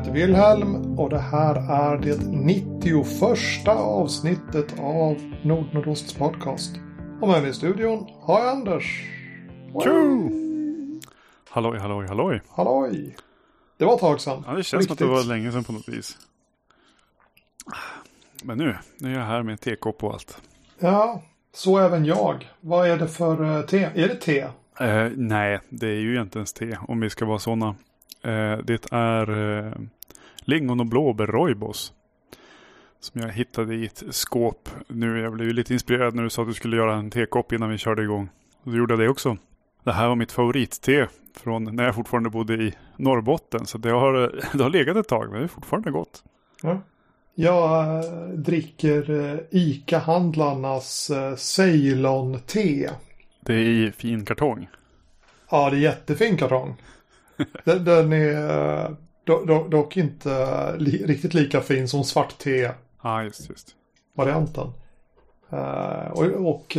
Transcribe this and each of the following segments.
heter Wilhelm och det här är det 91 avsnittet av Nordnordosts podcast. Och med mig i studion har jag Anders. Tjo! Halloj, halloj, halloj. Halloj! Det var ett tag sedan. Ja, det känns som att det var länge sedan på något vis. Men nu, nu är jag här med tekopp och allt. Ja, så även jag. Vad är det för uh, te? Är det te? Eh, nej, det är ju inte ens te om vi ska vara sådana. Eh, det är eh, lingon och blåbär roibos. Som jag hittade i ett skåp nu. Jag blev ju lite inspirerad när du sa att du skulle göra en tekopp innan vi körde igång. Och då gjorde jag det också. Det här var mitt favoritte från när jag fortfarande bodde i Norrbotten. Så det har, det har legat ett tag, men det är fortfarande gott. Ja. Jag äh, dricker ICA-handlarnas Ceylon-te. Det är i fin kartong. Ja, det är jättefin kartong. Den, den är do, do, dock inte li, riktigt lika fin som svart te. Ja, just, just. Varianten. och, och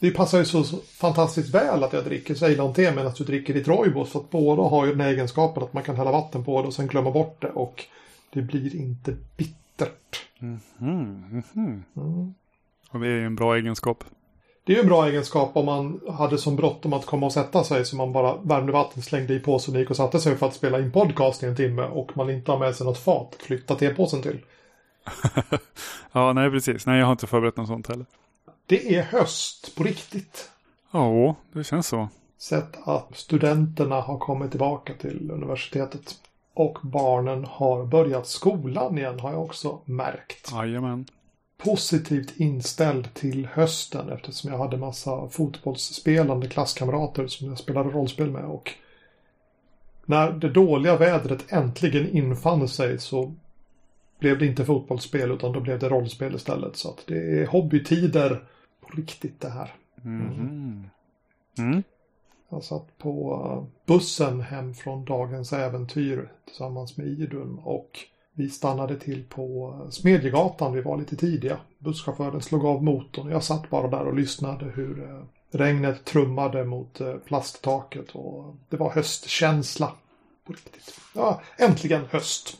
det passar ju så, så, fantastiskt väl att jag dricker Ceylon-te medan du dricker ditt Roibos. För att båda har ju den egenskapen att man kan hälla vatten på det och sen glömma bort det. Och det blir inte bittert. Mm -hmm, mm -hmm. Mm. Och det är ju en bra egenskap. Det är ju en bra egenskap om man hade som bråttom att komma och sätta sig så man bara värmde vatten, slängde i påsen och gick och satte sig för att spela in podcast i en timme och man inte har med sig något fat att flytta tepåsen till. ja, nej precis. Nej, jag har inte förberett något sånt heller. Det är höst på riktigt. Ja, det känns så. Sett att studenterna har kommit tillbaka till universitetet. Och barnen har börjat skolan igen har jag också märkt. Jajamän. Positivt inställd till hösten eftersom jag hade massa fotbollsspelande klasskamrater som jag spelade rollspel med. Och när det dåliga vädret äntligen infann sig så blev det inte fotbollsspel utan då blev det rollspel istället. Så att det är hobbytider på riktigt det här. Mm. Mm. Jag satt på bussen hem från dagens äventyr tillsammans med Idun och vi stannade till på Smedjegatan. Vi var lite tidiga. Busschauffören slog av motorn och jag satt bara där och lyssnade hur eh, regnet trummade mot eh, plasttaket och det var höstkänsla på riktigt. Ja, äntligen höst.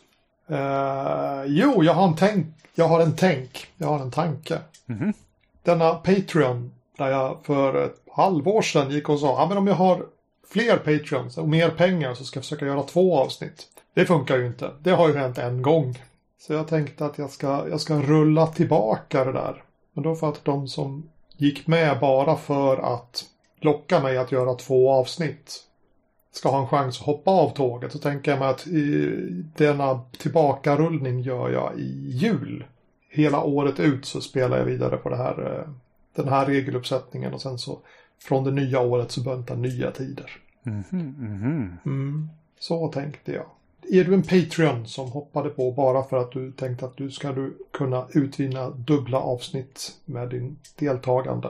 Uh, jo, jag har en tänk. Jag har en tänk. Jag har en tanke. Mm -hmm. Denna Patreon där jag för ett halvår sedan gick och sa ja, men om jag har fler Patreons och mer pengar så ska jag försöka göra två avsnitt. Det funkar ju inte. Det har ju hänt en gång. Så jag tänkte att jag ska, jag ska rulla tillbaka det där. Men då för att de som gick med bara för att locka mig att göra två avsnitt ska ha en chans att hoppa av tåget så tänker jag mig att denna tillbakarullning gör jag i jul. Hela året ut så spelar jag vidare på det här, eh, den här regeluppsättningen och sen så från det nya året så börjar nya tider. Mm -hmm, mm -hmm. Mm, så tänkte jag. Är du en Patreon som hoppade på bara för att du tänkte att du ska du kunna utvinna dubbla avsnitt med din deltagande.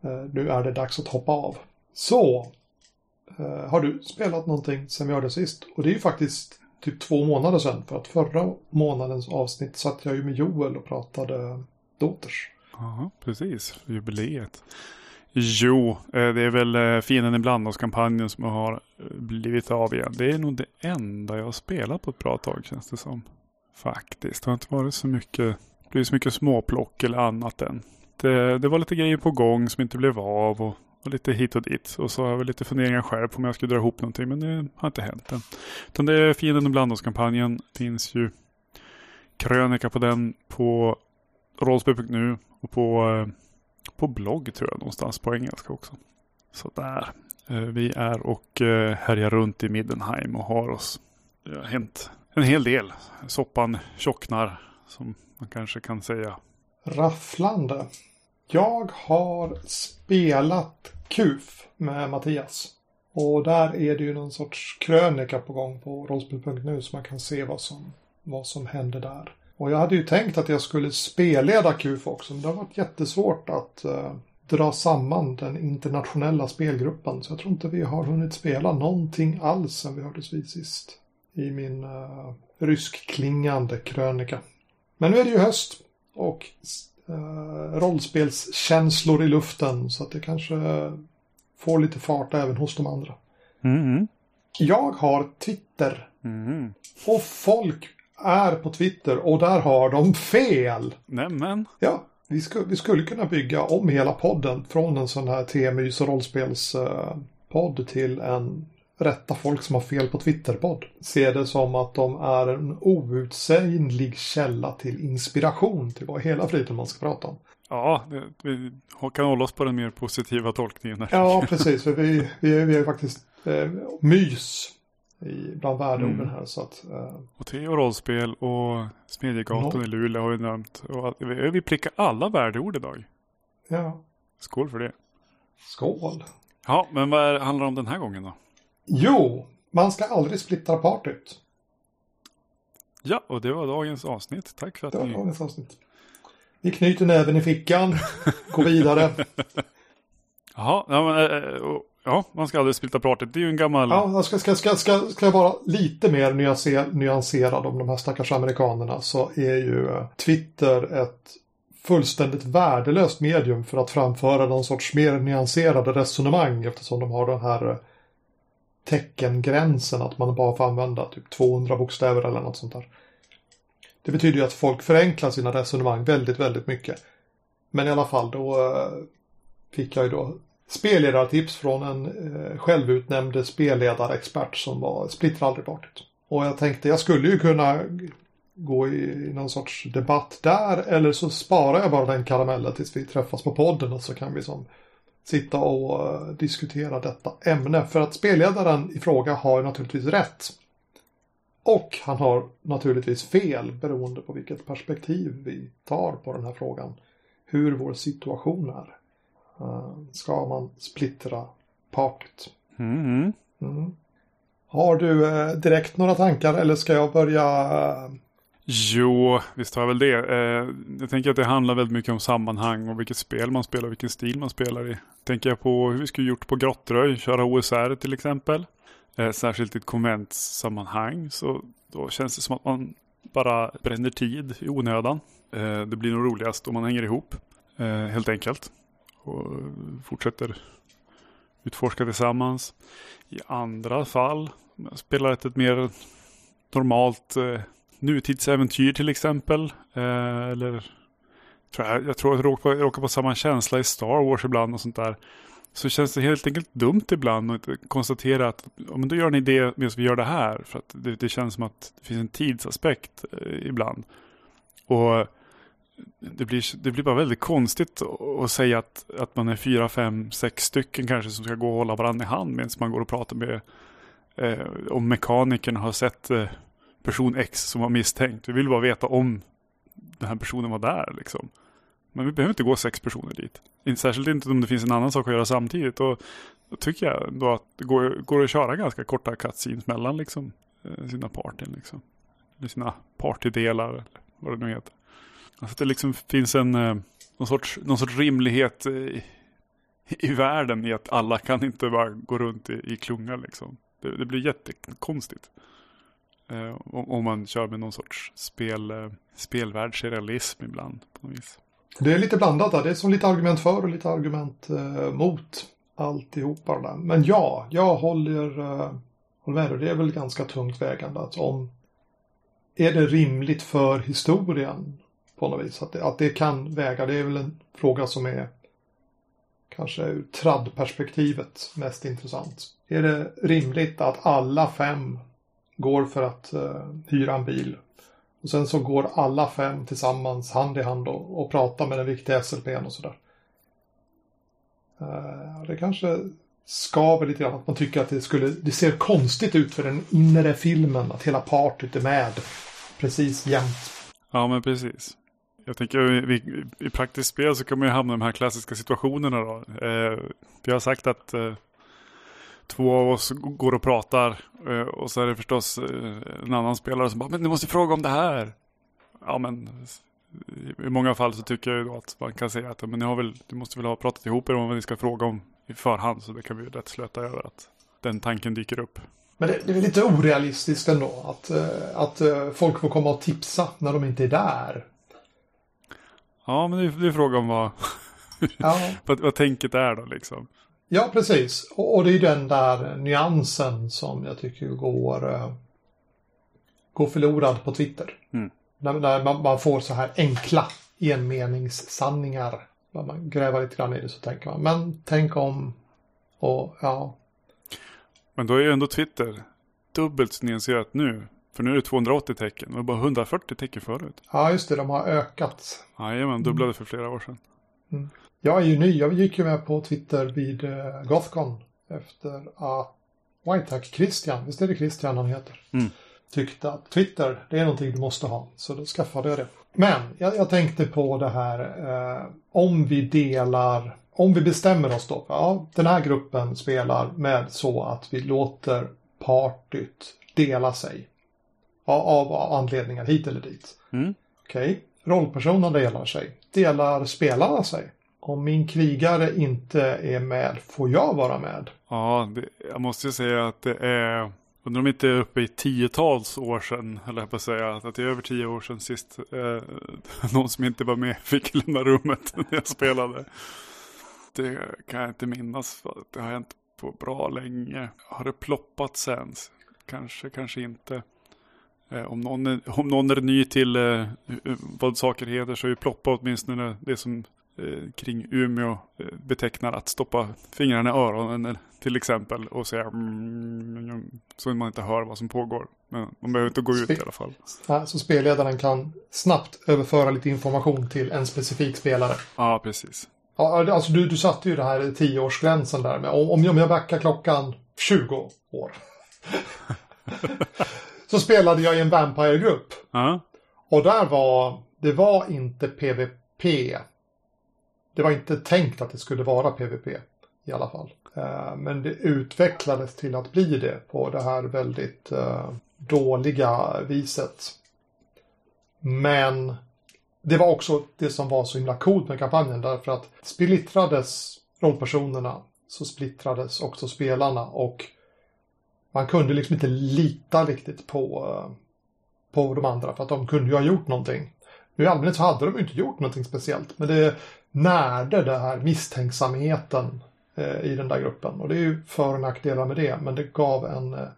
Eh, nu är det dags att hoppa av. Så, eh, har du spelat någonting sen vi hörde sist? Och det är ju faktiskt typ två månader sedan. För att förra månadens avsnitt satt jag ju med Joel och pratade Doters. Ja, precis. Jubileet. Jo, eh, det är väl eh, Fienden ibland oss kampanjen som har eh, blivit av igen. Det är nog det enda jag har spelat på ett bra tag känns det som. Faktiskt. Det har inte varit så mycket, blivit så mycket småplock eller annat än. Det, det var lite grejer på gång som inte blev av och, och lite hit och dit. Och så har jag väl lite funderingar själv på om jag skulle dra ihop någonting men det har inte hänt än. Utan det är Fienden ibland oss kampanjen. Finns ju krönika på den på rollspel.nu och på på blogg tror jag någonstans på engelska också. Så där. Eh, vi är och eh, härjar runt i Middenheim och har oss. Det har hänt en hel del. Soppan tjocknar som man kanske kan säga. Rafflande. Jag har spelat KUF med Mattias. Och där är det ju någon sorts krönika på gång på rollspel.nu så man kan se vad som, vad som händer där. Och jag hade ju tänkt att jag skulle spelleda QF också, men det har varit jättesvårt att uh, dra samman den internationella spelgruppen. Så jag tror inte vi har hunnit spela någonting alls sen vi hördes vid sist. I min uh, ryskklingande krönika. Men nu är det ju höst och uh, rollspelskänslor i luften så att det kanske får lite fart även hos de andra. Mm. Jag har Twitter. Mm. Och folk är på Twitter och där har de fel. Nämen. Ja, vi, sku, vi skulle kunna bygga om hela podden från en sån här temys och rollspelspodd till en rätta folk som har fel på Twitter-podd. Se det som att de är en outsäglig källa till inspiration till vad hela friden man ska prata om. Ja, vi kan hålla oss på den mer positiva tolkningen. Här. Ja, precis. För vi, vi, är, vi är faktiskt eh, mys i, bland värdeorden mm. här. Så att, eh. Och te och rollspel och Smedjegatan no. i Luleå har vi nämnt. Och vi, vi prickar alla värdeord idag. Ja. Skål för det. Skål. Ja, men vad handlar det om den här gången då? Jo, man ska aldrig splittra partyt. Ja, och det var dagens avsnitt. Tack för att det var ni... dagens avsnitt. Vi knyter näven i fickan, går vidare. Jaha, ja, men, äh, ja, man ska aldrig spilta pratet. Det är ju en gammal... Ja, jag ska, ska, ska, ska, ska jag vara lite mer nyanserad om de här stackars amerikanerna så är ju eh, Twitter ett fullständigt värdelöst medium för att framföra någon sorts mer nyanserade resonemang eftersom de har den här eh, teckengränsen att man bara får använda typ 200 bokstäver eller något sånt där. Det betyder ju att folk förenklar sina resonemang väldigt, väldigt mycket. Men i alla fall då eh, fick jag ju då spelledartips från en eh, självutnämnd spelledarexpert som var splittra aldrig partyt. Och jag tänkte jag skulle ju kunna gå i, i någon sorts debatt där eller så sparar jag bara den karamellen tills vi träffas på podden och så kan vi som sitta och eh, diskutera detta ämne. För att spelledaren i fråga har naturligtvis rätt. Och han har naturligtvis fel beroende på vilket perspektiv vi tar på den här frågan. Hur vår situation är. Uh, ska man splittra partyt? Mm. Mm. Har du uh, direkt några tankar eller ska jag börja Jo, visst har jag väl det. Eh, jag tänker att det handlar väldigt mycket om sammanhang och vilket spel man spelar och vilken stil man spelar i. Tänker jag på hur vi skulle gjort på Grottröj, köra OSR till exempel. Eh, särskilt i ett konventssammanhang så då känns det som att man bara bränner tid i onödan. Eh, det blir nog roligast om man hänger ihop, eh, helt enkelt. Och eh, fortsätter utforska tillsammans. I andra fall, jag spelar ett, ett mer normalt eh, nutidsäventyr till exempel. Eh, eller jag, jag tror att jag råkar, på, jag råkar på samma känsla i Star Wars ibland och sånt där. Så känns det helt enkelt dumt ibland att konstatera att ja, men då gör ni det medan vi gör det här. För att det, det känns som att det finns en tidsaspekt eh, ibland. Och det blir, det blir bara väldigt konstigt att säga att, att man är fyra, fem, sex stycken kanske som ska gå och hålla varandra i hand medan man går och pratar med eh, om mekanikern har sett eh, person X som var misstänkt. Vi vill bara veta om den här personen var där liksom. Men vi behöver inte gå sex personer dit. Särskilt inte om det finns en annan sak att göra samtidigt. Och då tycker jag då att det går, går att köra ganska korta cutscenes mellan liksom, eh, sina partyn. Liksom. Eller sina partydelar, eller vad det nu heter. Alltså att det liksom finns en eh, någon sorts, någon sorts rimlighet i, i världen i att alla kan inte bara gå runt i, i klunga liksom. Det, det blir jättekonstigt. Eh, om man kör med någon sorts spel, eh, spelvärldsrealism ibland. På något vis. Det är lite blandat där. Det är som lite argument för och lite argument eh, mot alltihopa där. Men ja, jag håller, eh, håller med. Det är väl ganska tungt vägande. Att om, är det rimligt för historien på något vis? Att det, att det kan väga. Det är väl en fråga som är kanske ur tradd-perspektivet mest intressant. Är det rimligt att alla fem går för att uh, hyra en bil. Och sen så går alla fem tillsammans hand i hand och, och pratar med den viktiga SLPn och sådär. Uh, det kanske skaver lite grann att man tycker att det skulle, det ser konstigt ut för den inre filmen att hela partyt är med precis jämt. Ja men precis. Jag tänker i, i praktiskt spel så kan man ju hamna i de här klassiska situationerna då. Eh, vi har sagt att eh, två av oss går och pratar eh, och så är det förstås eh, en annan spelare som bara, men du måste fråga om det här. Ja, men i många fall så tycker jag ju då att man kan säga att men ni, har väl, du måste väl ha pratat ihop er om vad ni ska fråga om i förhand. Så det kan vi ju rätt slöta över att den tanken dyker upp. Men det, det är lite orealistiskt ändå att, eh, att eh, folk får komma och tipsa när de inte är där. Ja, men det är, frågan vad, ja. vad, vad tänket är då liksom. Ja, precis. Och, och det är den där nyansen som jag tycker går, uh, går förlorad på Twitter. Mm. När, när man, man, får så här enkla enmeningssanningar. När man gräver lite grann i det så tänker man, men tänk om och ja. Men då är ju ändå Twitter dubbelt nyanserat nu. För nu är det 280 tecken. Det var bara 140 tecken förut. Ja, just det. De har ökat. Jajamän, dubblade för flera år sedan. Mm. Jag är ju ny. Jag gick ju med på Twitter vid uh, Gothcon. Efter att Whitehack Christian, visst är det Christian han heter? Mm. Tyckte att Twitter, det är någonting du måste ha. Så då skaffade jag det. Men jag, jag tänkte på det här eh, om vi delar, om vi bestämmer oss då. Ja, den här gruppen spelar med så att vi låter partyt dela sig. Av, anledningar hit eller dit. Mm. Okej, okay. rollpersonerna delar sig. Delar spelarna sig? Om min krigare inte är med, får jag vara med? Ja, det, jag måste ju säga att det är Undrar om inte är uppe i tiotals år sedan, eller jag på att säga, att det är över tio år sedan sist eh, någon som inte var med fick lämna rummet när jag spelade. Det kan jag inte minnas, för det har hänt på bra länge. Har det ploppat sen? Kanske, kanske inte. Eh, om, någon är, om någon är ny till eh, vad saker heter så är ju ploppa åtminstone det som eh, kring Umeå eh, betecknar att stoppa fingrarna i öronen till exempel och säga mm, så man inte hör vad som pågår. Men man behöver inte gå ut Spe i alla fall. Ja, så spelledaren kan snabbt överföra lite information till en specifik spelare. Ja, precis. Ja, alltså du, du satte ju det här tioårsgränsen där. Om, om jag backar klockan 20 år. så spelade jag i en Vampire-grupp. Uh Och där var, det var inte PVP. Det var inte tänkt att det skulle vara PVP i alla fall. Eh, men det utvecklades till att bli det på det här väldigt uh, dåliga viset. Men det var också det som var så himla coolt med kampanjen därför att splittrades rollpersonerna så splittrades också spelarna och man kunde liksom inte lita riktigt på, uh, på de andra för att de kunde ju ha gjort någonting. Nu i allmänhet så hade de inte gjort någonting speciellt men det närde det här misstänksamheten Eh, i den där gruppen. Och det är ju för och nackdelar med det, men det gav en eh,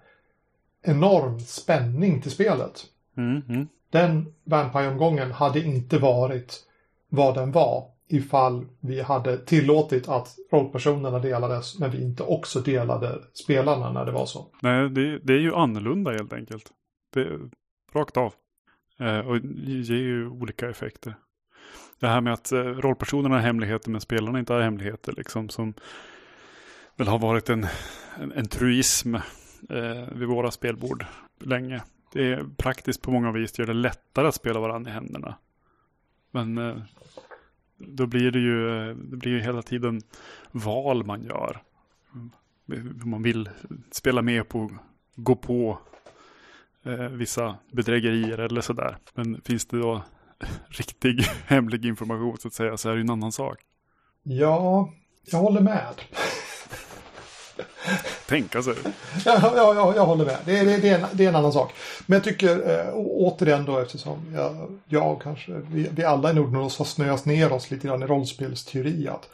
enorm spänning till spelet. Mm, mm. Den Vampire-omgången hade inte varit vad den var ifall vi hade tillåtit att rollpersonerna delades men vi inte också delade spelarna när det var så. Nej, det, det är ju annorlunda helt enkelt. Det, rakt av. Eh, och det ger ju olika effekter det här med att eh, rollpersonerna har hemligheter men spelarna inte har hemligheter. Liksom, som väl har varit en, en, en truism eh, vid våra spelbord länge. Det är praktiskt på många vis, det gör det lättare att spela varandra i händerna. Men eh, då blir det ju det blir ju hela tiden val man gör. Man vill spela med på, gå på eh, vissa bedrägerier eller sådär. Men finns det då riktig hemlig information så att säga, så är det en annan sak. Ja, jag håller med. Tänka sig. Ja, ja, ja, jag håller med. Det är, det, är en, det är en annan sak. Men jag tycker äh, återigen då eftersom jag, jag kanske, vi, vi alla i Nordnordos har snöat ner oss lite grann i rollspelsteori att,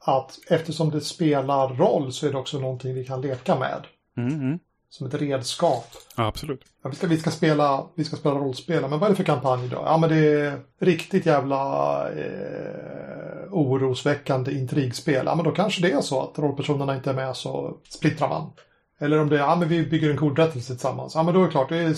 att eftersom det spelar roll så är det också någonting vi kan leka med. Mm, mm som ett redskap. Ja, absolut. Ja, vi, ska, vi, ska spela, vi ska spela rollspel, men vad är det för kampanj då? Ja, men det är riktigt jävla eh, orosväckande intrigspel. Ja, men då kanske det är så att rollpersonerna inte är med så splittrar man. Eller om det är, ja men vi bygger en kodrättelse tillsammans. Ja, men då är det klart, det är,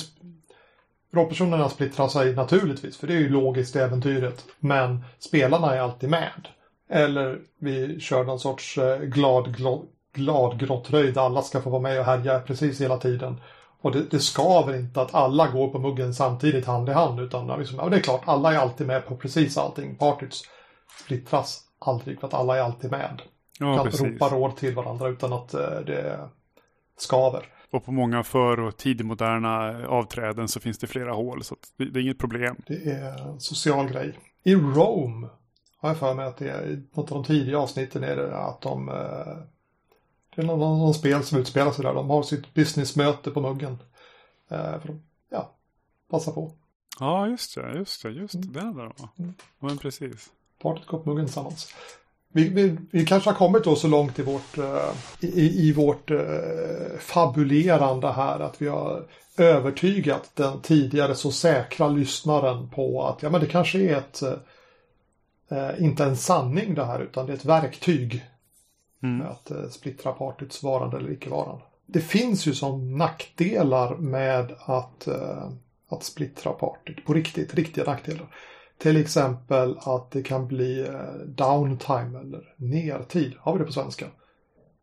rollpersonerna splittrar sig naturligtvis, för det är ju logiskt i äventyret. Men spelarna är alltid med. Eller vi kör någon sorts eh, glad, glad glad grottröjd. Alla ska få vara med och härja precis hela tiden. Och det, det skaver inte att alla går på muggen samtidigt hand i hand. Utan liksom, ja, det är klart, alla är alltid med på precis allting. partyts splittras aldrig för att alla är alltid med. Ja, kan precis. ropa råd till varandra utan att uh, det skaver. Och på många för och tidigmoderna avträden så finns det flera hål. Så det, det, är inget problem. Det är en social grej. I Rome har jag för mig att det är, i något av de tidiga avsnitten är det att de uh, det är någon, någon spel som utspelar sig där. De har sitt businessmöte på muggen. Eh, för att, ja, passa på. Ja, just det, just det, just det. Mm. Det hade de. Mm. Men precis. Partyt går på muggen tillsammans. Vi, vi, vi, kanske har kommit då så långt i vårt, uh, i, i, vårt uh, fabulerande här att vi har övertygat den tidigare så säkra lyssnaren på att ja men det kanske är ett uh, inte en sanning det här utan det är ett verktyg. Mm. Att splittra partyts varande eller icke-varande. Det finns ju som nackdelar med att, att splittra partyt på riktigt, riktiga nackdelar. Till exempel att det kan bli eh, downtime eller nertid. Har vi det på svenska?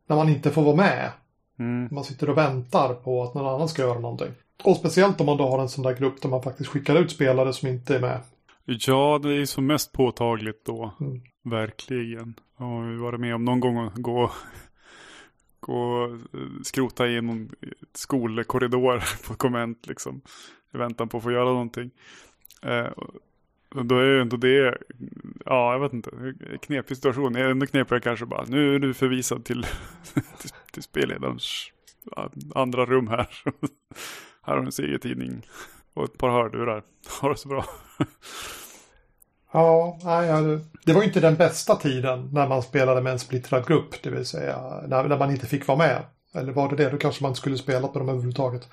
När man inte får vara med. Mm. Man sitter och väntar på att någon annan ska göra någonting. Och speciellt om man då har en sån där grupp där man faktiskt skickar ut spelare som inte är med. Ja, det är som mest påtagligt då. Mm. Verkligen. Ja, vi varit med om någon gång att gå, gå och skrota i någon skolkorridor på konvent liksom. I väntan på att få göra någonting. Eh, då är ju ändå det, ja jag vet inte, knepig situation. Det är ändå knepigare kanske bara, nu är du förvisad till, till, till spelledarens andra rum här. här har du en serietidning och ett par hörlurar. Ha det så bra. Ja, nej, det var ju inte den bästa tiden när man spelade med en splittrad grupp, det vill säga när, när man inte fick vara med. Eller var det det, då kanske man inte skulle spela på dem överhuvudtaget.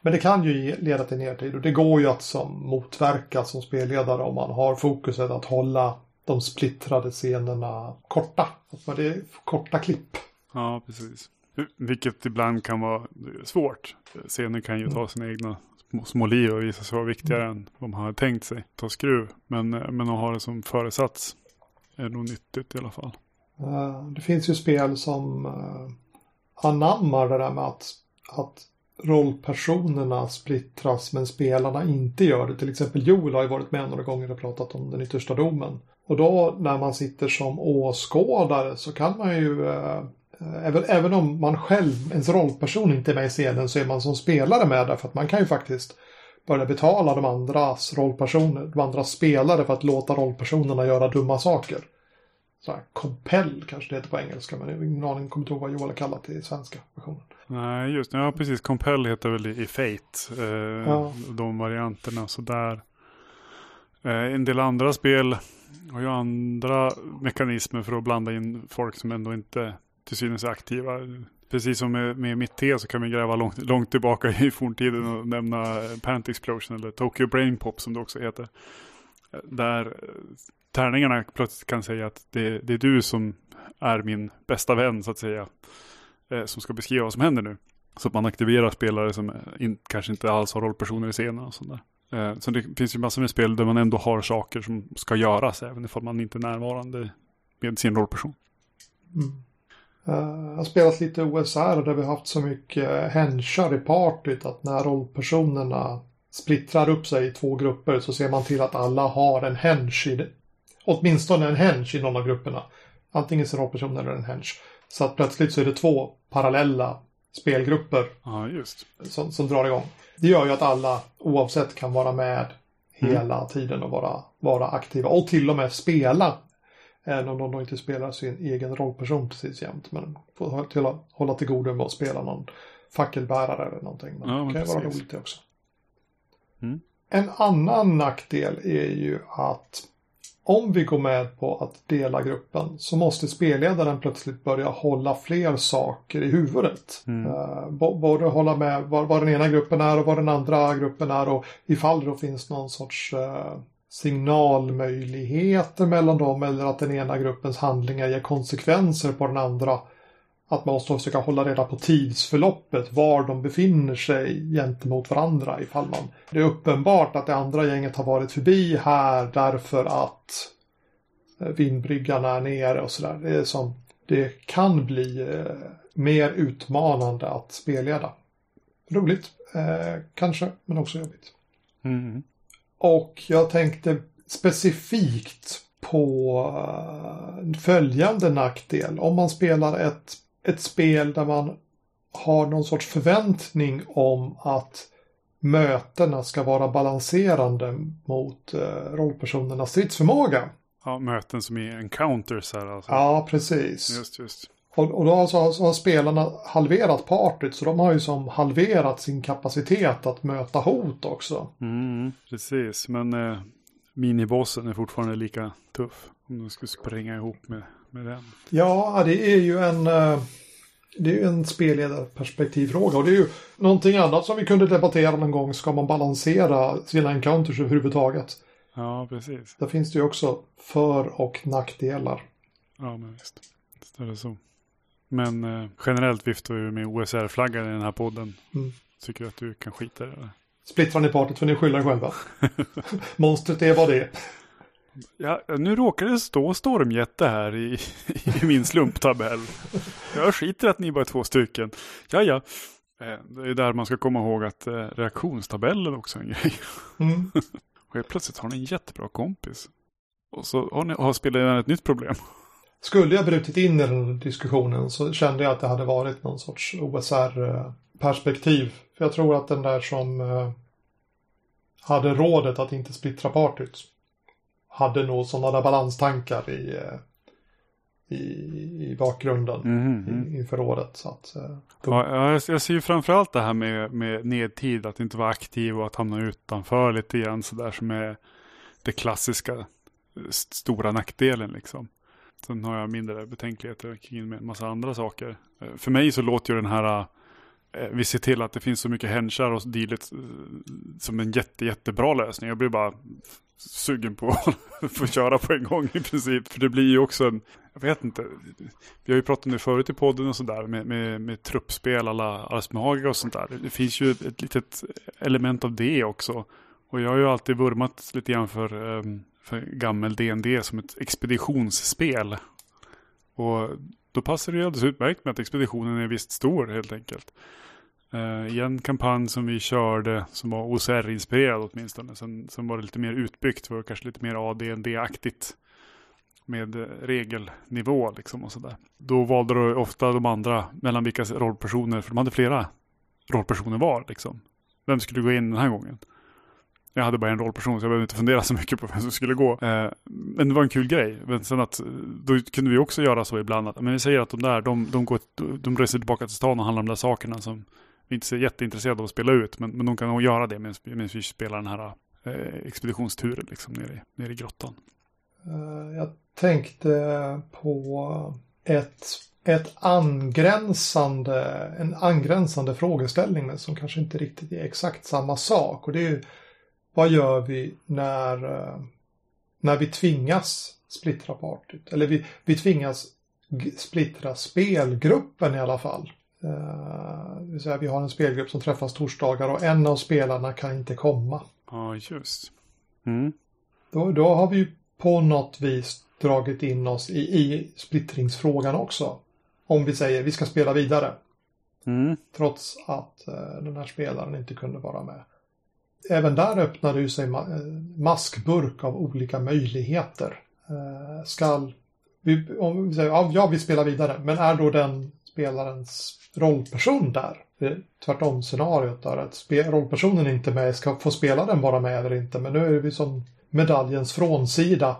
Men det kan ju leda till nertid och det går ju att som motverka som spelledare om man har fokuset att hålla de splittrade scenerna korta. Att det är korta klipp. Ja, precis. Vilket ibland kan vara svårt. Scener kan ju ta sina egna små liv och visa sig vara viktigare än vad man hade tänkt sig. Ta skruv. Men, men att ha det som föresats är nog nyttigt i alla fall. Det finns ju spel som uh, anammar det där med att, att rollpersonerna splittras men spelarna inte gör det. Till exempel Joel har ju varit med några gånger och pratat om den yttersta domen. Och då när man sitter som åskådare så kan man ju eh, även, även om man själv, ens rollperson inte är med i scenen så är man som spelare med där för att man kan ju faktiskt börja betala de andras rollpersoner, de andras spelare för att låta rollpersonerna göra dumma saker. Så här, compel kanske det heter på engelska men jag ingen aning, kommer inte ihåg vad Joel har kallat det i svenska versionen. Nej, just Ja, precis. Compel heter väl i Fate. Eh, ja. De varianterna. Så där. Eh, en del andra spel har ju andra mekanismer för att blanda in folk som ändå inte till synes är aktiva. Precis som med, med mitt te så kan vi gräva långt, långt tillbaka i forntiden och nämna Pant Explosion eller Tokyo Brain Pop som det också heter. Där tärningarna plötsligt kan säga att det, det är du som är min bästa vän så att säga eh, som ska beskriva vad som händer nu. Så att man aktiverar spelare som eh, in, kanske inte alls har rollpersoner i scenen och sånt där. Eh, så det finns ju massor med spel där man ändå har saker som ska göras även ifall man inte är närvarande med sin rollperson. Mm. Eh, jag har spelat lite OSR där vi har haft så mycket henchar i partyt att när rollpersonerna splittrar upp sig i två grupper så ser man till att alla har en hench i, åtminstone en hench i någon av grupperna. Antingen sin rollperson eller en hench. Så att plötsligt så är det två parallella spelgrupper ja. Som, som drar igång. Det gör ju att alla oavsett kan vara med hela mm. tiden och vara, vara aktiva och till och med spela. Även om de inte spelar sin egen rollperson precis jämt. Men får till, hålla till godo med att spela någon fackelbärare eller någonting. Men ja, det kan ju vara roligt det också. Mm. En annan nackdel är ju att om vi går med på att dela gruppen så måste spelledaren plötsligt börja hålla fler saker i huvudet. Mm. Uh, både hålla med vad, vad, den ena gruppen är och vad den andra gruppen är och ifall det då finns någon sorts uh, signalmöjligheter mellan dem eller att den ena gruppens handlingar ger konsekvenser på den andra att man måste försöka hålla reda på tidsförloppet, var de befinner sig gentemot varandra ifall man... Det är uppenbart att det andra gänget har varit förbi här därför att eh, vindbryggan är nere och sådär. Det är som... Det kan bli eh, mer utmanande att spelleda. Roligt, eh, kanske, men också jobbigt. Mm. Och jag tänkte specifikt på eh, följande nackdel. Om man spelar ett ett spel där man har någon sorts förväntning om att mötena ska vara balanserande mot eh, rollpersonernas stridsförmåga. Ja, möten som är encounters här alltså. Ja, precis. Just, just. Och, och då alltså, så har spelarna halverat partyt så de har ju som halverat sin kapacitet att möta hot också. Mm, precis, men eh, minibossen är fortfarande lika tuff. Om de skulle springa ihop med med den? Ja, det är ju en, eh, det är ju en spelledarperspektivfråga och det är ju någonting annat som vi kunde debattera någon gång. Ska man balansera sina encounters överhuvudtaget? Ja, precis. Där finns det ju också för och nackdelar. Ja, men visst. Visst är det så. Men eh, generellt viftar vi med OSR-flaggan i den här podden. Mm. Tycker du att du kan skita i det? Splittrar ni partyt för ni skyller er själva. Monstret är vad det är. Ja, nu råkar det stå stormjätte här i, i min slumptabell. Jag skiter att ni bara är två stycken. Ja, ja. Eh, Det är där man ska komma ihåg att eh, reaktionstabellen också är en grej. Mm. Och helt plötsligt har ni en jättebra kompis. Och så har, ni, har spelaren ett nytt problem. Skulle jag brutit in i den diskussionen så kände jag att det hade varit någon sorts OSR-perspektiv. För jag tror att den där som eh, hade rådet att inte splittra partyt hade nog sådana där balanstankar i, eh, i, i bakgrunden Mhm. i, inför rådet. Så att, eh, då, Ja, ja, jag, jag ser ju framförallt det här med, med nedtid, att inte vara aktiv och att hamna utanför lite grann sådär som är det klassiska eh, st- stora nackdelen liksom. Sen har jag mindre betänkligheter kring en massa andra saker. För mig så låter ju den här, vi ser till att det finns så mycket henchar och dylikt som en jätte, jättebra lösning. Jag blir bara sugen på att få köra på en gång i princip. För det blir ju också en, jag vet inte, vi har ju pratat om det förut i podden och sådär med, med, med truppspel alla Ars och sånt där. Det finns ju ett, litet element av det också. Och jag har ju alltid vurmat lite grann för, ehm, för gammel D&D som ett expeditionsspel. Och då passar det ju alldeles utmärkt med att expeditionen är visst stor helt enkelt. Uh, I en kampanj som vi körde som var OCR-inspirerad åtminstone. Sen, sen var det lite mer utbyggt var kanske lite mer AD&D-aktigt med eh, regelnivå liksom och sådär. Då valde då ofta de andra mellan vilka rollpersoner, för de hade flera rollpersoner var liksom. Vem skulle gå in den här gången? Jag hade bara en rollperson så jag behövde inte fundera så mycket på vem som skulle gå. Eh, men det var en kul grej. Men sen att, eh, då kunde vi också göra så ibland att, men vi säger att de där, de, de, går, de reser tillbaka till stan och handlar om de där sakerna som vi inte så jätteintresserade av att spela ut. Men, men de kan nog göra det medan vi spelar den här eh, expeditionsturen liksom nere, i- nere i grottan. Eh, jag tänkte på ett, ett angränsande, en angränsande frågeställning men som kanske inte riktigt är exakt samma sak. Och det är ju vad gör vi när, eh, när vi tvingas splittra partyt? Eller vi, vi tvingas splittra spelgruppen i alla fall. Eh, det säga vi har en spelgrupp som träffas torsdagar och en av spelarna kan inte komma. Ja, just. Mm. Då, då har vi på något vis dragit in oss i, i splittringsfrågan också. Om vi säger vi ska spela vidare. Mm. Trots att eh, den här spelaren inte kunde vara med. Även där öppnade ju sig ma- eh, maskburk av olika möjligheter. Eh, skall vi, om vi säger ja, jag vill spela vidare, men är då den spelarens rollperson där? Tvärtom scenariot där att rollpersonen rollpersonen inte är med, ska få spela den vara med eller inte. Men nu är vi som medaljens frånsida.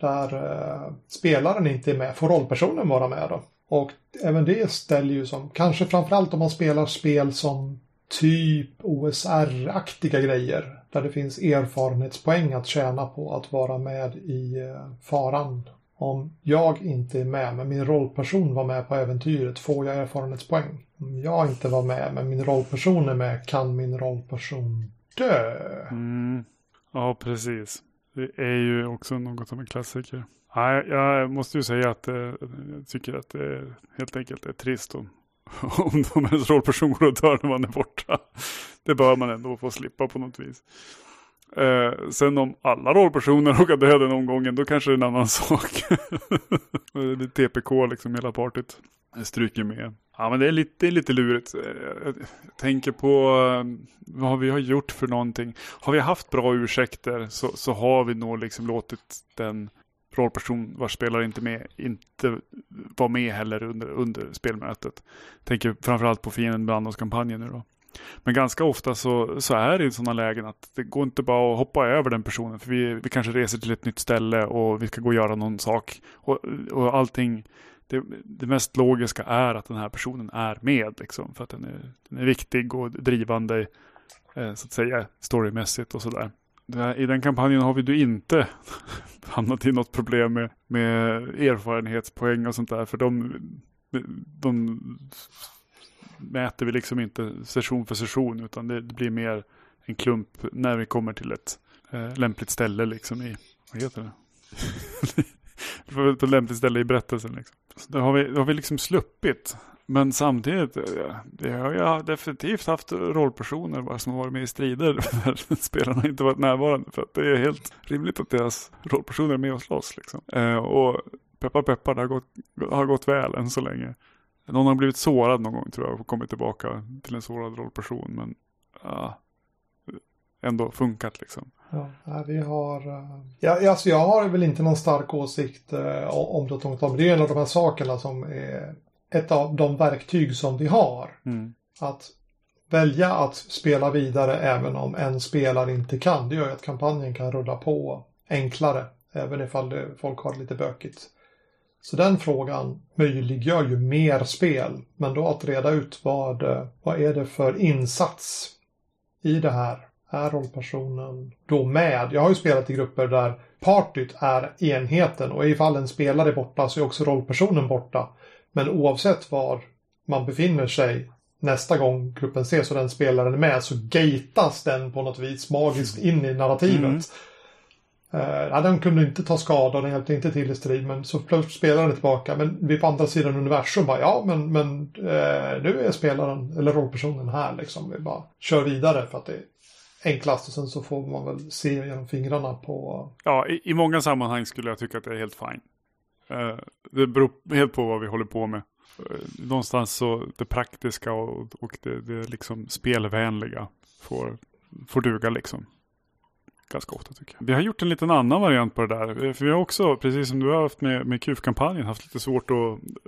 Där eh, spelaren inte är med, får rollpersonen vara med då? Och även det ställer ju som, kanske framförallt om man spelar spel som typ OSR-aktiga grejer. Där det finns erfarenhetspoäng att tjäna på att vara med i eh, faran. Om jag inte är med, men min rollperson var med på äventyret, får jag erfarenhetspoäng. Om jag inte var med, men min rollperson är med, kan min rollperson dö. Mm. Ja, precis. Det är ju också något som en klassiker. Nej, jag måste ju säga att eh, jag tycker att det helt enkelt är trist om, om de ens rollperson går och dör när man är borta. Det bör man ändå få slippa på något vis. Eh, sen om alla rollpersoner råkar dö den omgången, då kanske det är en annan sak. det är TPK liksom hela partyt. Jag stryker med. Ja men det är lite, lite lurigt. Eh, jag tänker på eh, vad vi har gjort för någonting. Har vi haft bra ursäkter så, så har vi nog liksom låtit den rollperson vars spelare inte med inte var med heller under, under spelmötet. Tänker framförallt på fienden bland oss kampanjen nu då. Men ganska ofta så, så är det i sådana lägen att det går inte bara att hoppa över den personen. För vi, vi kanske reser till ett nytt ställe och vi ska gå och göra någon sak. Och, och allting, det, det mest logiska är att den här personen är med. Liksom, för att den är, den är viktig och drivande eh, så att säga storymässigt och sådär. I den kampanjen har vi ju inte hamnat i något problem med, med erfarenhetspoäng och sånt där. För de, de mäter vi liksom inte session för session utan det blir mer en klump när vi kommer till ett eh, lämpligt ställe liksom i, vad heter det? på ett lämpligt ställe i berättelsen. Liksom. Så det har vi, det har vi liksom sluppit. Men samtidigt, eh, det har jag definitivt haft rollpersoner som har varit med i strider där spelarna inte varit närvarande. För att det är helt rimligt att deras rollpersoner är med och slåss. Liksom. Eh, och peppar peppar, det har gått, har gått väl än så länge. Någon har blivit sårad någon gång tror jag och kommit tillbaka till en sårad rollperson. Men ja, ändå funkat liksom. Ja, vi har... Uh, ja, alltså jag har väl inte någon stark åsikt uh, om det. Om det är en av de här sakerna som är ett av de verktyg som vi har. Mm. Att välja att spela vidare även om en spelare inte kan. Det gör ju att kampanjen kan rulla på enklare. Även ifall det, folk har det lite bökigt. Så den frågan möjliggör ju mer spel. Men då att reda ut vad, vad är det för insats i det här är rollpersonen då med? Jag har ju spelat i grupper där partyt är enheten och ifall en spelare är borta så är också rollpersonen borta. Men oavsett var man befinner sig nästa gång gruppen ses och den spelaren är med så gatas den på något vis magiskt in i narrativet. Mm. Uh, den kunde inte ta skada, den hjälpte inte till i strid, men så plötsligt spelar den tillbaka. Men vi på andra sidan universum bara, ja men, men uh, nu är spelaren, eller rollpersonen här liksom. Vi bara kör vidare för att det är enklast och sen så får man väl se genom fingrarna på... Ja, i, i många sammanhang skulle jag tycka att det är helt fine. Uh, det beror helt på vad vi håller på med. Uh, någonstans så det praktiska och, och det, det liksom spelvänliga får, får duga liksom. Ganska ofta tycker jag. Vi har gjort en liten annan variant på det där. Eh, för vi har också, precis som du har haft med, med QF-kampanjen, haft lite svårt att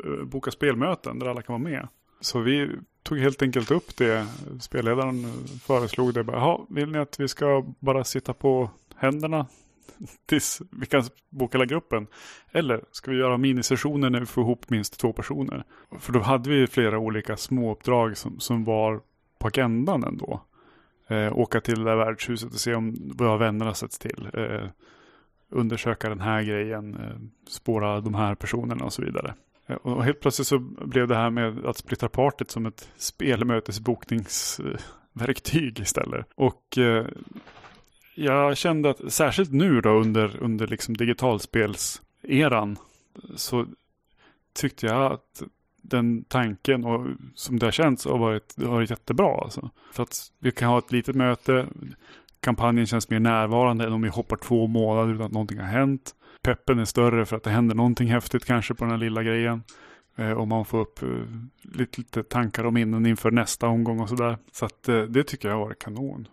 uh, boka spelmöten där alla kan vara med. Så vi tog helt enkelt upp det. Spelledaren eh, föreslog det. Bara, vill ni att vi ska bara sitta på händerna tills vi kan boka hela gruppen? Eller ska vi göra minisessioner när vi får ihop minst två personer? För då hade vi flera olika småuppdrag som, som var på agendan ändå. Eh, åka till det där värdshuset och se om våra vänner har setts till. Eh, undersöka den här grejen, eh, spåra de här personerna och så vidare. Eh, och helt plötsligt så blev det här med att splittra partyt som ett spelmötesbokningsverktyg istället. Och eh, jag kände att särskilt nu då under, under liksom digitalspelseran så tyckte jag att den tanken och som det har känts har varit, har varit jättebra. Alltså. För att vi kan ha ett litet möte, kampanjen känns mer närvarande än om vi hoppar två månader utan att någonting har hänt peppen är större för att det händer någonting häftigt kanske på den här lilla grejen. Eh, och man får upp eh, lite, lite, tankar och minnen inför nästa omgång och sådär. Så att eh, det tycker jag har varit kanon.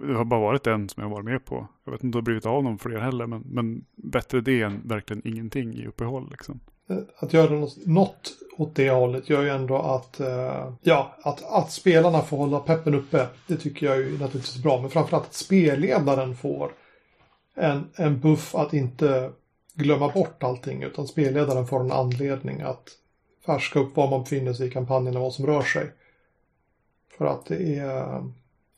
Det har bara varit en som jag har varit med på. Jag vet inte om det har blivit av någon fler heller. Men, men bättre det än verkligen ingenting i uppehåll. Liksom. Eh, att göra något åt det hållet gör ju ändå att, eh, ja, att, att spelarna får hålla peppen uppe. Det tycker jag är naturligtvis bra. Men framförallt att spelledaren får en, en buff att inte glömma bort allting utan spelledaren får en anledning att färska upp var man befinner sig i kampanjen och vad som rör sig. För att det är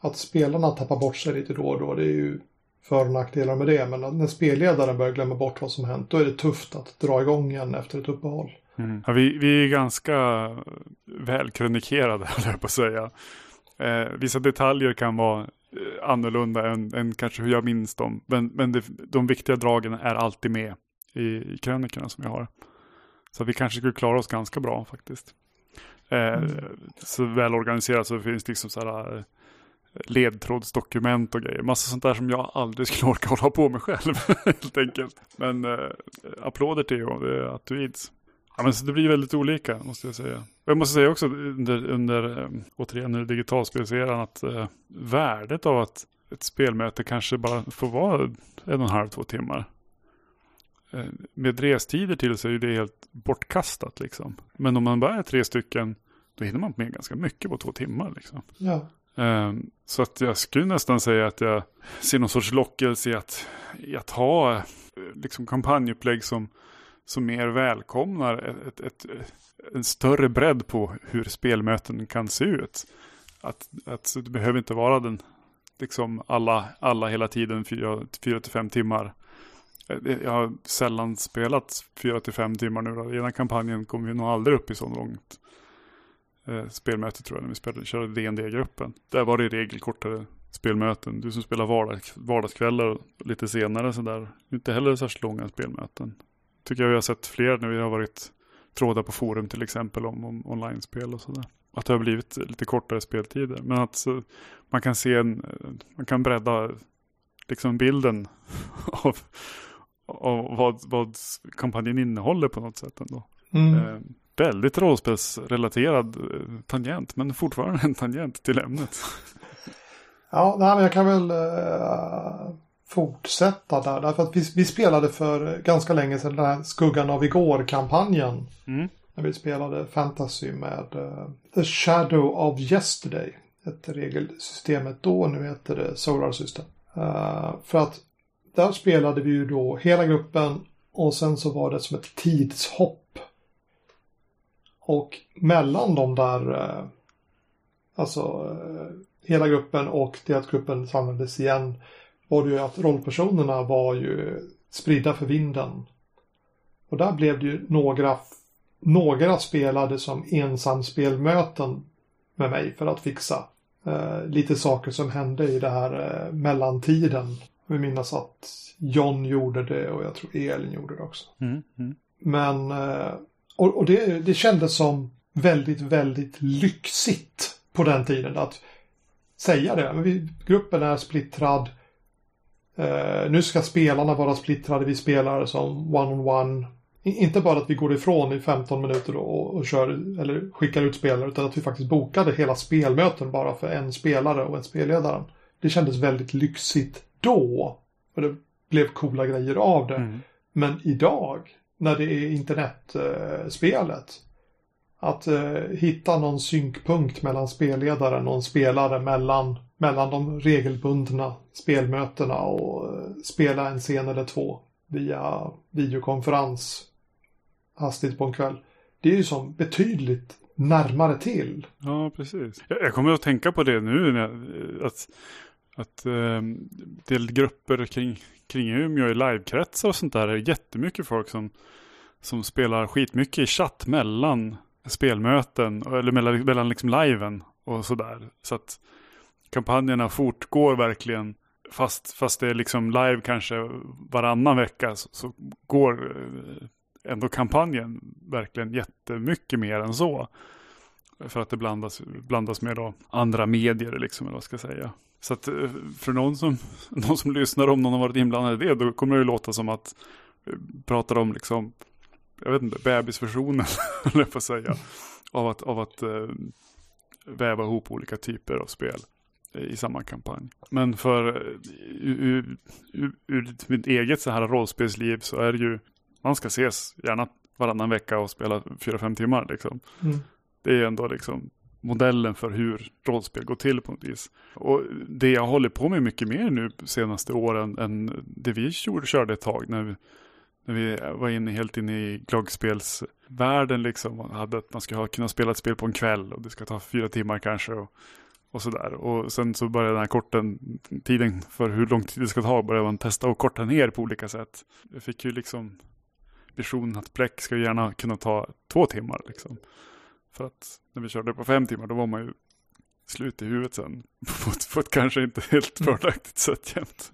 att spelarna tappar bort sig lite då och då det är ju för och nackdelar med det men när spelledaren börjar glömma bort vad som hänt då är det tufft att dra igång igen efter ett uppehåll. Mm. Ja, vi, vi är ganska välkronikerade, höll jag på att säga. Eh, vissa detaljer kan vara Eh, annorlunda än, än kanske hur jag minns dem. Men, men det, de viktiga dragen är alltid med i, i krönikorna som vi har. Så vi kanske skulle klara oss ganska bra faktiskt. Eh, mm. Så välorganiserat så finns det liksom så här eh, ledtrådsdokument och grejer. Massa sånt där som jag aldrig skulle orka hålla på med själv helt enkelt. Men eh, applåder Theo, det är att du ids. Ja, men så det blir väldigt olika måste jag säga. Jag måste säga också under, under eh, återigen under digitalspelserien att eh, värdet av att ett spelmöte kanske bara får vara en och en halv, två timmar. Eh, med restider till så är det helt bortkastat liksom. Men om man bara är tre stycken då hinner man med ganska mycket på två timmar liksom. Ja. Ehm, så att jag skulle nästan säga att jag ser någon sorts lockelse i att, i att ha eh, liksom kampanjupplägg som som mer välkomnar ett, ett, ett, en större bredd på hur spelmöten kan se ut. Att, att det behöver inte vara den, liksom alla, alla hela tiden, fyra, fyra till fem timmar. Eh, jag har sällan spelat 4-5 timmar nu. Då. I här kampanjen kom vi nog aldrig upp i så långt eh, spelmöte tror jag när vi spelade, körde DND-gruppen. Där var det i regel kortare spelmöten. Du som spelar vardags, vardagskvällar lite senare sådär. Inte heller särskilt långa spelmöten. Tycker jag vi har sett fler när vi har varit trådar på forum till exempel om, om online-spel och sådär. Att det har blivit lite kortare speltider. Men att så, man kan se en, man kan bredda liksom bilden av, av vad, vad kampanjen innehåller på något sätt ändå. Mm. Väldigt rollspelsrelaterad eh, tangent, men fortfarande en tangent till ämnet. Ja, nej, men jag kan väl uh, fortsätta där. Därför att vi, vi, spelade för ganska länge sedan den här Skuggan av igår-kampanjen. Mm. När vi spelade fantasy med uh, The Shadow of Yesterday. Ett regelsystemet då, nu heter det Solar System. Uh, för att där spelade vi ju då hela gruppen och sen så var det som ett tidshopp. Och mellan de där, alltså hela gruppen och det att gruppen samlades igen var det ju att rollpersonerna var ju spridda för vinden. Och där blev det ju några, några spelade som ensamspelmöten med mig för att fixa eh, lite saker som hände i det här eh, mellantiden. Vi minns att John gjorde det och jag tror Elin gjorde det också. Mm, mm. Men, eh, och, och det, det kändes som väldigt, väldigt lyxigt på den tiden. att säga det. Men vi, gruppen är splittrad. Uh, nu ska spelarna vara splittrade. Vi spelar som one-on-one. Inte bara att vi går ifrån i 15 minuter och, och kör eller skickar ut spelare utan att vi faktiskt bokade hela spelmöten bara för en spelare och en spelledare. Det kändes väldigt lyxigt då. Och det blev coola grejer av det. Mm. Men idag när det är internetspelet att eh, hitta någon synkpunkt mellan spelledaren och en spelare mellan, mellan de regelbundna spelmötena och eh, spela en scen eller två via videokonferens hastigt på en kväll. Det är ju som betydligt närmare till. Ja, precis. Jag, jag kommer att tänka på det nu. När, eh, att att eh, är grupper kring, kring Umeå i livekretsar och sånt där är jättemycket folk som, som spelar skitmycket i chatt mellan spelmöten, eller mellan, mellan liksom liven och sådär. Så att kampanjerna fortgår verkligen. Fast, fast det är liksom live kanske varannan vecka så, så går eh, ändå kampanjen verkligen jättemycket mer än så. För att det blandas, blandas med då andra medier, liksom, eller vad ska jag säga. Så att eh, för någon som, någon som lyssnar, om någon har varit inblandad i det, då kommer det ju låta som att prata pratar om liksom jag vet inte, bebisversionen, eller på att säga, av att, av att eh, väva ihop olika typer av spel eh, i samma kampanj. Men för ur, ur, ur mitt eget så här rollspelsliv så är det ju, man ska ses gärna varannan vecka och spela fyra, fem timmar liksom. Mm. Det är ändå liksom modellen för hur rollspel går till på något vis. Och det jag håller på med mycket mer nu senaste åren än det vi körde ett tag när vi, när vi var inne helt inne i glagspelsvärlden liksom. Man hade att man ska kunna spela ett spel på en kväll och det ska ta fyra timmar kanske. Och, och sådär. Och sen så började den här korten, tiden för hur lång tid det ska ta började man testa och korta ner på olika sätt. Jag fick ju liksom visionen att Bläck ska gärna kunna ta två timmar liksom. För att när vi körde på fem timmar då var man ju slut i huvudet sen. På ett, på ett kanske inte helt mm. fördelaktigt sätt jämt.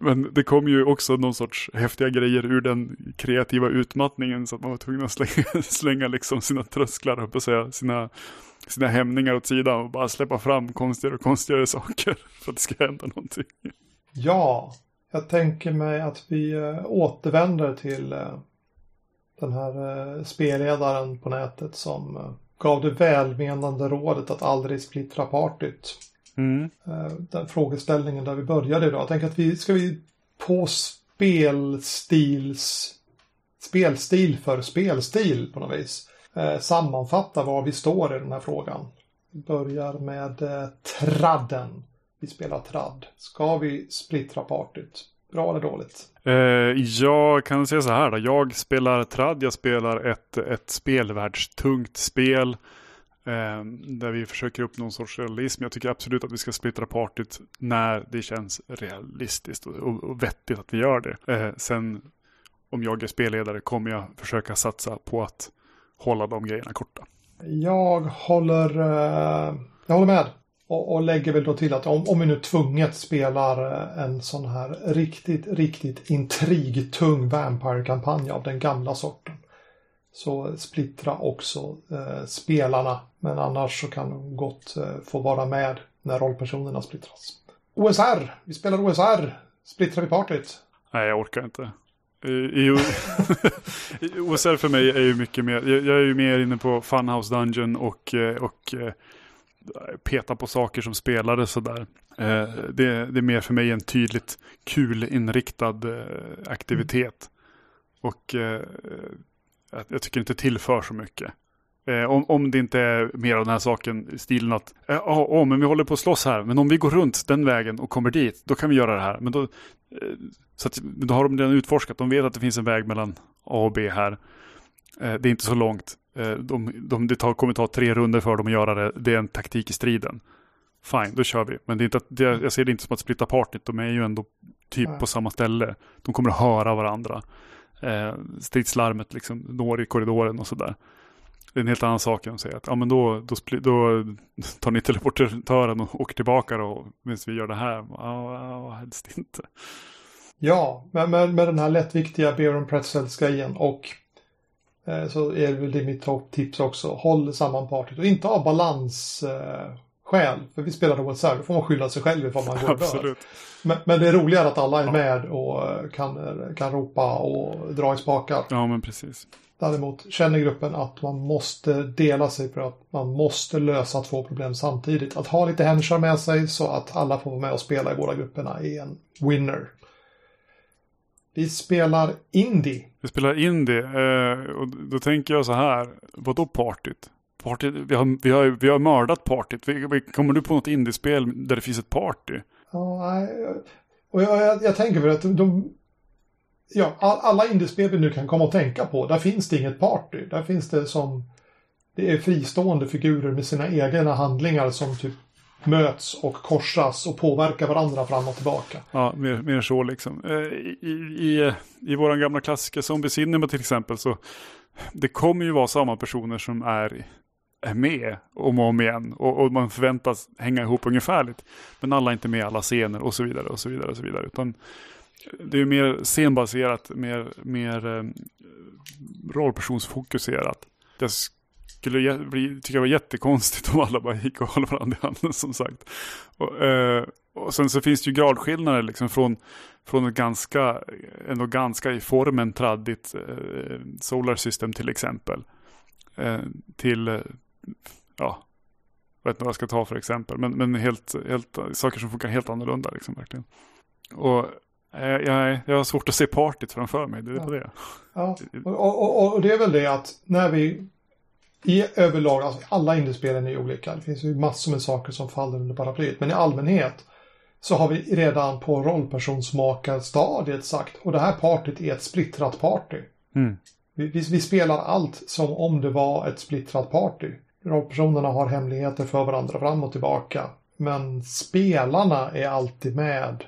Men det kom ju också någon sorts häftiga grejer ur den kreativa utmattningen så att man var tvungen att slänga, slänga liksom sina trösklar, på säga, sina, sina hämningar åt sidan och bara släppa fram konstigare och konstigare saker för att det ska hända någonting. Ja, jag tänker mig att vi äh, återvänder till äh, den här äh, spelledaren på nätet som gav det välmenande rådet att aldrig splittra partyt. Mm. Eh, den frågeställningen där vi började idag. Jag tänker att vi ska vi på spelstils spelstil för spelstil på något vis eh, sammanfatta var vi står i den här frågan. Vi börjar med eh, tradden. Vi spelar tradd. Ska vi splittra partyt? Bra eller dåligt? Eh, jag kan säga så här då. Jag spelar tradd. Jag spelar ett, ett spelvärldstungt spel. Eh, där vi försöker uppnå någon sorts realism. Jag tycker absolut att vi ska splittra partyt när det känns realistiskt och, och vettigt att vi gör det. Eh, sen om jag är spelledare kommer jag försöka satsa på att hålla de grejerna korta. Jag håller, jag håller med. Och, och lägger väl då till att om, om vi nu tvunget spelar eh, en sån här riktigt, riktigt intrigtung Vampire-kampanj av den gamla sorten. Så splittra också eh, spelarna. Men annars så kan de gott eh, få vara med när rollpersonerna splittras. OSR! Vi spelar OSR! Splittrar vi partyt? Nej, jag orkar inte. Eh, I, OSR för mig är ju mycket mer, jag, jag är ju mer inne på Funhouse Dungeon och, eh, och eh, peta på saker som spelare sådär. Eh, det, det är mer för mig en tydligt kul-inriktad aktivitet. Och jag tycker inte tillför så mycket. Eh, om, om det inte är mer av den här saken, i stilen att ja, eh, oh, oh, men vi håller på att slåss här, men om vi går runt den vägen och kommer dit, då kan vi göra det här. Men då, eh, så att, då har de redan utforskat, de vet att det finns en väg mellan A och B här. Eh, det är inte så långt. Eh, de, de, det tar, kommer ta tre runder för dem att göra det. Det är en taktik i striden. Fine, då kör vi. Men det är inte att, det, jag ser det inte som att splitta partyt. De är ju ändå typ Nej. på samma ställe. De kommer att höra varandra. Eh, stridslarmet liksom når i korridoren och sådär. Det är en helt annan sak än att säga att ja, men då, då, då tar ni teleportören och åker tillbaka då medan vi gör det här. Ja, helst inte. Ja, men med, med den här lättviktiga Beer and Pretzels-grejen och så är det väl det mitt tips också. Håll samman partyt och inte av balansskäl. Eh, för vi spelar OSR, då får man skylla sig själv ifall man går dör. Men, men, det är roligare att alla är med och eh, kan, kan ropa och dra i spakar. Ja, men precis. Däremot känner gruppen att man måste dela sig för att man måste lösa två problem samtidigt. Att ha lite henchar med sig så att alla får vara med och spela i båda grupperna är en winner. Vi spelar indie. Vi spelar indie eh, och då tänker jag så här. Vadå partyt? party vi, har, vi, har, vi har mördat partyt. kommer du på något indiespel där det finns ett party? Ja, nej. Och jag, jag, jag tänker för att de, ja, alla indiespel vi nu kan komma att tänka på, där finns det inget party. Där finns det som det är fristående figurer med sina egna handlingar som typ möts och korsas och påverkar varandra fram och tillbaka. Ja, mer, mer så liksom. Eh, I, i, i vår gamla klassiker Zombie Cinema till exempel så det kommer ju vara samma personer som är, är med om och om igen och, och man förväntas hänga ihop ungefärligt. Men alla är inte med i alla scener och så vidare och så vidare och så vidare. Utan det är mer scenbaserat, mer, mer eh, rollpersonsfokuserat. Det skulle bli, tycka det var jättekonstigt om alla bara gick och höll varandra i handen som sagt. Och, eh, och sen så finns det ju gradskillnader liksom från, från ett ganska, ändå ganska i formen traddigt eh, Solar System till exempel. Eh, till, eh, ja, jag vet inte vad jag ska ta för exempel, men, men helt, helt, saker som funkar helt annorlunda liksom verkligen. Och Eh, jag, jag har svårt att se partyt framför mig, det är ja. det. Ja, och, och, och, det är väl det att när vi i överlag, alltså alla indiespelen är olika. Det finns ju massor med saker som faller under paraplyet. Men i allmänhet så har vi redan på rollpersonsmakarstadiet sagt och det här partyt är ett splittrat party. Mm. Vi, vi, vi, spelar allt som om det var ett splittrat party. Rollpersonerna har hemligheter för varandra fram och tillbaka. Men spelarna är alltid med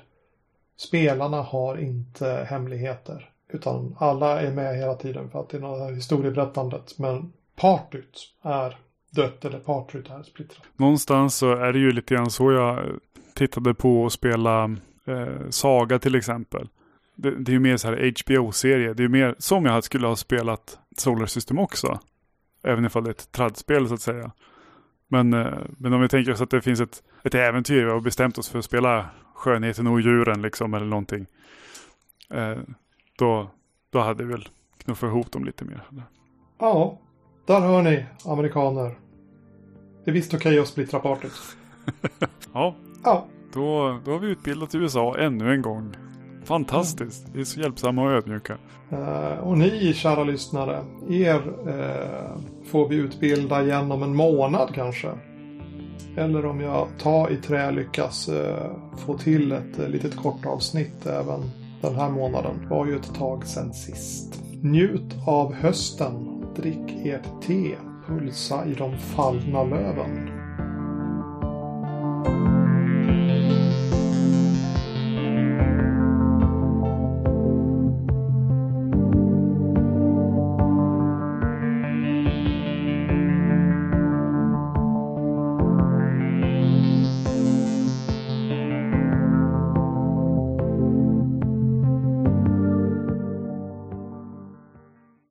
spelarna har inte hemligheter. Utan alla är med hela tiden för att det är något historieberättandet. Men partyt är dött eller partyt är splittrat. Någonstans så är det ju lite grann så jag tittade på att spela eh, Saga till exempel. Det, det är ju mer så här HBO-serie. Det är ju mer som jag skulle ha spelat Solar System också. Även ifall det är ett tradspel så att säga. Men, eh, men om vi tänker oss att det finns ett, ett äventyr och bestämt oss för att spela skönheten och djuren liksom eller någonting. Eh, då, då hade vi väl knuffat ihop dem lite mer. Ja, där hör ni amerikaner. Det är visst okej okay att splittra partyt. ja, ja. Då, då har vi utbildat USA ännu en gång. Fantastiskt. Mm. Vi är så hjälpsamma och ödmjuka. Uh, och ni kära lyssnare, er uh, får vi utbilda igen om en månad kanske. Eller om jag tar i trä lyckas eh, få till ett eh, litet kort avsnitt även den här månaden. Det var ju ett tag sedan sist. Njut av hösten. Drick ert te. pulsa i de fallna löven.